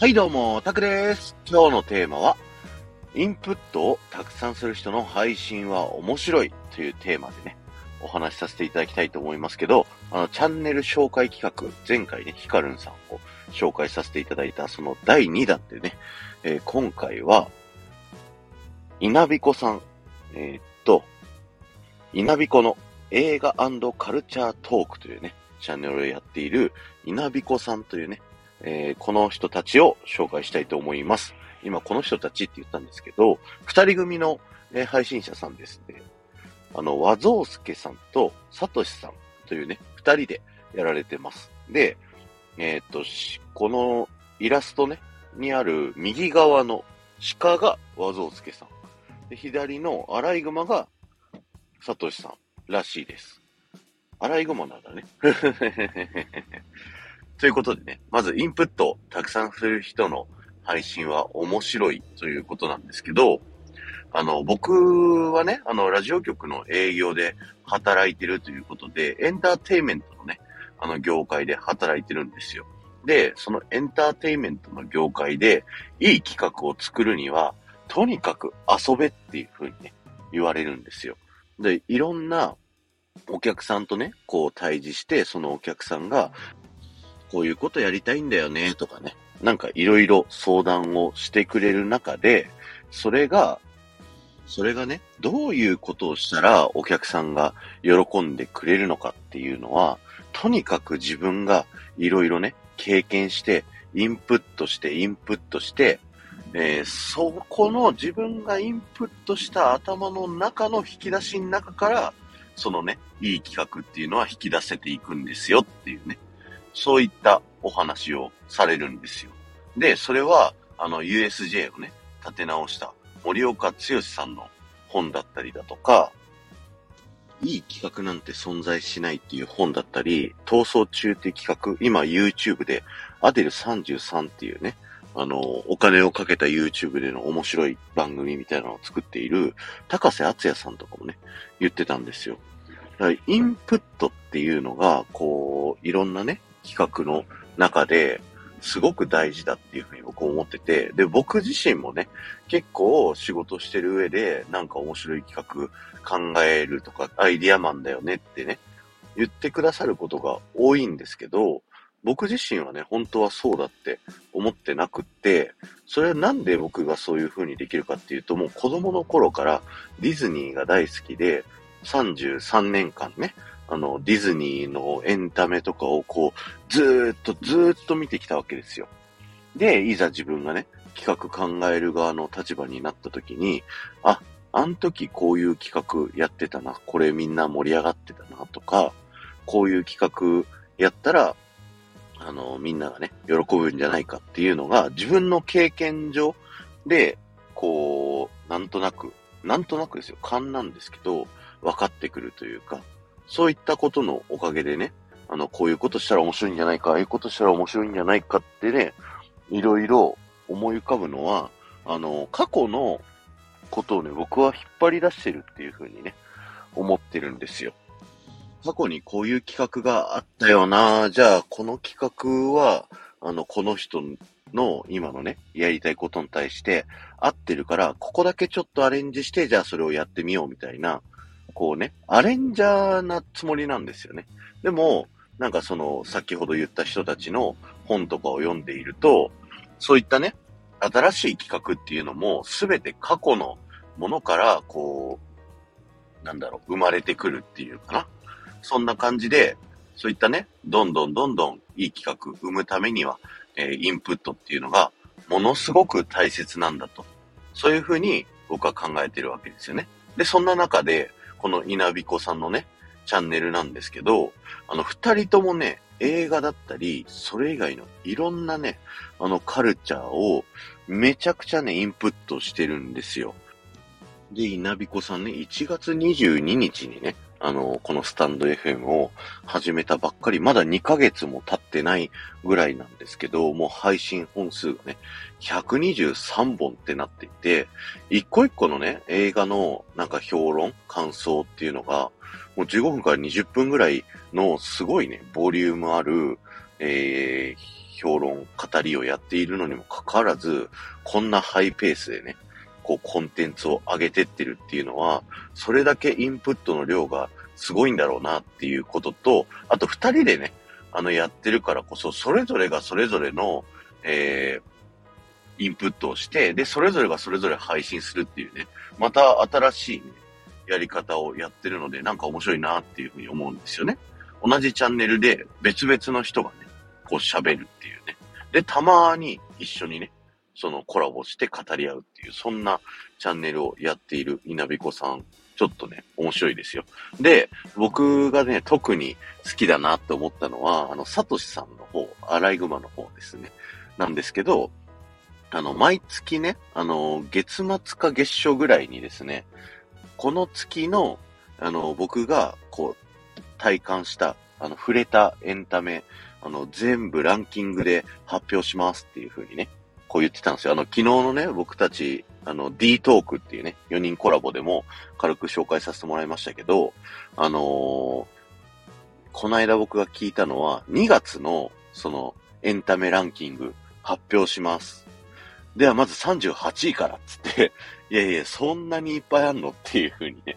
はいどうも、タクです。今日のテーマは、インプットをたくさんする人の配信は面白いというテーマでね、お話しさせていただきたいと思いますけど、あの、チャンネル紹介企画、前回ね、ヒカルンさんを紹介させていただいたその第2弾でね、えー、今回は、稲彦さん、えー、っと、稲彦の映画カルチャートークというね、チャンネルをやっている稲彦さんというね、えー、この人たちを紹介したいと思います。今、この人たちって言ったんですけど、二人組の、えー、配信者さんですね。あの、和蔵介さんとさとしさんというね、二人でやられてます。で、えっ、と、このイラストね、にある右側の鹿が和蔵介さん。で、左のアライグマがさとしさんらしいです。アライグマなんだね。ということでね、まずインプットをたくさんする人の配信は面白いということなんですけど、あの、僕はね、あの、ラジオ局の営業で働いてるということで、エンターテイメントのね、あの、業界で働いてるんですよ。で、そのエンターテイメントの業界で、いい企画を作るには、とにかく遊べっていう風にね、言われるんですよ。で、いろんなお客さんとね、こう対峙して、そのお客さんが、こういうことやりたいんだよね、とかね。なんかいろいろ相談をしてくれる中で、それが、それがね、どういうことをしたらお客さんが喜んでくれるのかっていうのは、とにかく自分がいろいろね、経験して、インプットして、インプットして、えー、そこの自分がインプットした頭の中の引き出しの中から、そのね、いい企画っていうのは引き出せていくんですよっていうね。そういったお話をされるんですよ。で、それは、あの、USJ をね、立て直した森岡剛さんの本だったりだとか、いい企画なんて存在しないっていう本だったり、逃走中って企画、今 YouTube でアデル33っていうね、あの、お金をかけた YouTube での面白い番組みたいなのを作っている、高瀬敦也さんとかもね、言ってたんですよ。だからインプットっていうのが、こう、いろんなね、企画の中で、すごく大事だっていうふうに僕思ってて、で、僕自身もね、結構仕事してる上で、なんか面白い企画考えるとか、アイディアマンだよねってね、言ってくださることが多いんですけど、僕自身はね、本当はそうだって思ってなくって、それはなんで僕がそういう風にできるかっていうと、もう子供の頃からディズニーが大好きで、33年間ね、あの、ディズニーのエンタメとかをこう、ずーっとずーっと見てきたわけですよ。で、いざ自分がね、企画考える側の立場になった時に、あ、あの時こういう企画やってたな、これみんな盛り上がってたなとか、こういう企画やったら、あの、みんながね、喜ぶんじゃないかっていうのが、自分の経験上で、こう、なんとなく、なんとなくですよ、勘なんですけど、分かってくるというか、そういったことのおかげでね、あの、こういうことしたら面白いんじゃないか、ああいうことしたら面白いんじゃないかってね、いろいろ思い浮かぶのは、あの、過去のことをね、僕は引っ張り出してるっていうふうにね、思ってるんですよ。過去にこういう企画があったよなじゃあ、この企画は、あの、この人の今のね、やりたいことに対して合ってるから、ここだけちょっとアレンジして、じゃあそれをやってみようみたいな、こうね、アレンジャーなつもりなんですよね。でも、なんかその、先ほど言った人たちの本とかを読んでいると、そういったね、新しい企画っていうのも、すべて過去のものから、こう、なんだろう、生まれてくるっていうかな。そんな感じで、そういったね、どんどんどんどんいい企画生むためには、えー、インプットっていうのが、ものすごく大切なんだと。そういうふうに僕は考えてるわけですよね。で、そんな中で、この稲彦さんのね、チャンネルなんですけど、あの、二人ともね、映画だったり、それ以外のいろんなね、あのカルチャーをめちゃくちゃね、インプットしてるんですよ。で、稲彦さんね、1月22日にね、あの、このスタンド FM を始めたばっかり、まだ2ヶ月も経ってないぐらいなんですけど、もう配信本数がね、123本ってなっていて、一個一個のね、映画のなんか評論、感想っていうのが、もう15分から20分ぐらいのすごいね、ボリュームある、えー、評論、語りをやっているのにもかかわらず、こんなハイペースでね、こうコンテンツを上げてってるっていうのは、それだけインプットの量がすごいんだろうなっていうことと、あと二人でね、あのやってるからこそ、それぞれがそれぞれの、えー、インプットをして、で、それぞれがそれぞれ配信するっていうね、また新しい、ね、やり方をやってるので、なんか面白いなっていうふうに思うんですよね。同じチャンネルで別々の人がね、こう喋るっていうね。で、たまに一緒にね、そのコラボして語り合うっていう、そんなチャンネルをやっている稲彦さん、ちょっとね、面白いですよ。で、僕がね、特に好きだなって思ったのは、あの、サトシさんの方、アライグマの方ですね。なんですけど、あの、毎月ね、あの、月末か月初ぐらいにですね、この月の、あの、僕が、こう、体感した、あの、触れたエンタメ、あの、全部ランキングで発表しますっていう風にね、こう言ってたんですよ。あの、昨日のね、僕たち、あの、D トークっていうね、4人コラボでも軽く紹介させてもらいましたけど、あのー、この間僕が聞いたのは、2月の、その、エンタメランキング発表します。では、まず38位からっつって、いやいや、そんなにいっぱいあんの？っていうふうにね、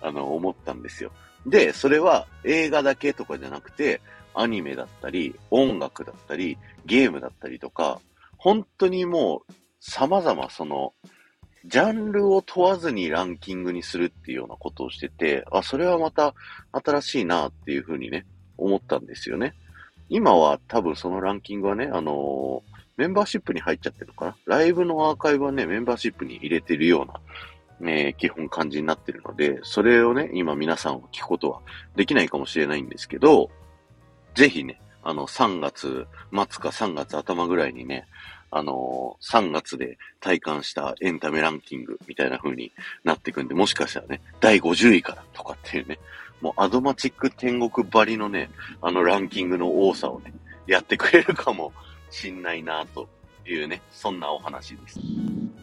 あの、思ったんですよ。で、それは映画だけとかじゃなくて、アニメだったり、音楽だったり、ゲームだったりとか、本当にもう様々その、ジャンルを問わずにランキングにするっていうようなことをしてて、あ、それはまた新しいなっていうふうにね、思ったんですよね。今は多分そのランキングはね、あのー、メンバーシップに入っちゃってるのかな？ライブのアーカイブはね、メンバーシップに入れてるような、ね、基本感じになってるので、それをね、今皆さんは聞くことはできないかもしれないんですけど、ぜひね、あの、3月末か3月頭ぐらいにね、あのー、3月で体感したエンタメランキングみたいな風になっていくんで、もしかしたらね、第50位からとかっていうね、もうアドマチック天国ばりのね、あのランキングの多さをね、やってくれるかもしんないなというね、そんなお話です。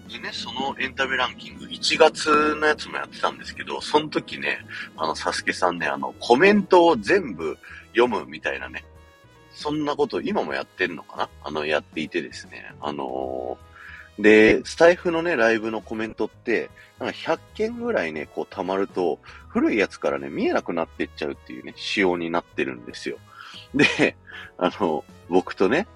でね、そのエンタメランキング、1月のやつもやってたんですけど、その時ね、あの、サスケさんね、あの、コメントを全部読むみたいなね、そんなこと今もやってんのかな？あの、やっていてですね。あのー、で、スタイフのね、ライブのコメントって、なんか100件ぐらいね、こう溜まると、古いやつからね、見えなくなってっちゃうっていうね、仕様になってるんですよ。で、あの、僕とね、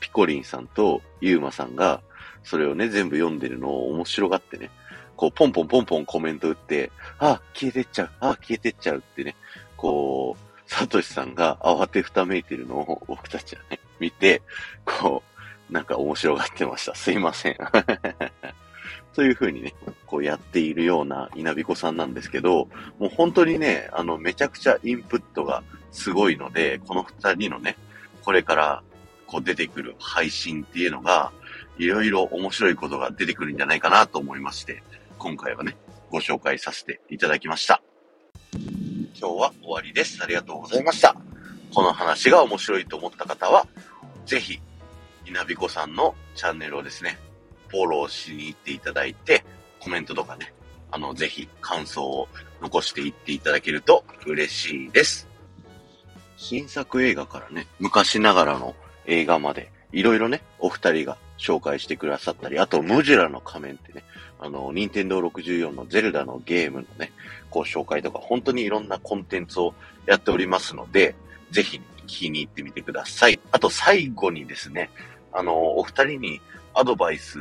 ピコリンさんとユーマさんが、それをね、全部読んでるのを面白がってね、こう、ポンポンポンポンコメント打って、あ、消えてっちゃう、あ、消えてっちゃうってね、こう、サトシさんが慌てふためいてるのを僕たちはね、見て、こう、なんか面白がってました。すいません。という風にね、こうやっているような稲彦さんなんですけど、もう本当にね、あの、めちゃくちゃインプットがすごいので、この二人のね、これからこう出てくる配信っていうのが、いろいろ面白いことが出てくるんじゃないかなと思いまして、今回はね、ご紹介させていただきました。今日は終わりです。ありがとうございました。この話が面白いと思った方は、ぜひ、稲彦さんのチャンネルをですね、フォローしに行っていただいて、コメントとかね、あの、ぜひ感想を残していっていただけると嬉しいです。新作映画からね、昔ながらの映画まで、いろいろね、お二人が紹介してくださったり、あと、ムジュラの仮面ってね、あの、ニンテンドー64のゼルダのゲームのね、こう紹介とか、本当にいろんなコンテンツをやっておりますので、ぜひ、聞きに行ってみてください。あと、最後にですね、あの、お二人にアドバイス、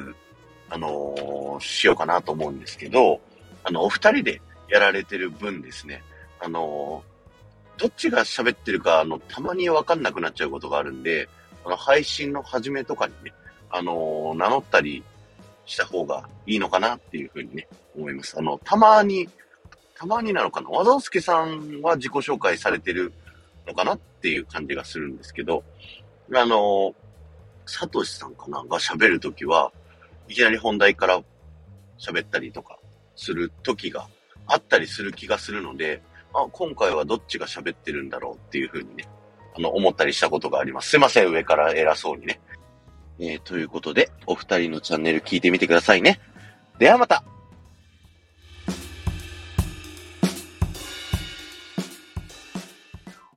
あのしようかなと思うんですけど、あの、お二人でやられてる分ですね、あのどっちが喋ってるか、あの、たまにわかんなくなっちゃうことがあるんで、あの、配信の始めとかにね、あの名乗ったりした方がいいのかなっていうふうにね、思います。あの、たまに、たまになのかな？和田助さんは自己紹介されてるのかなっていう感じがするんですけど、あの、サトシさんかなが喋るときは、いきなり本題から喋ったりとかするときがあったりする気がするので、あ、今回はどっちが喋ってるんだろうっていうふうにね、あの、思ったりしたことがあります。すいません、上から偉そうにね。えー、ということで、お二人のチャンネル聞いてみてくださいね。ではまた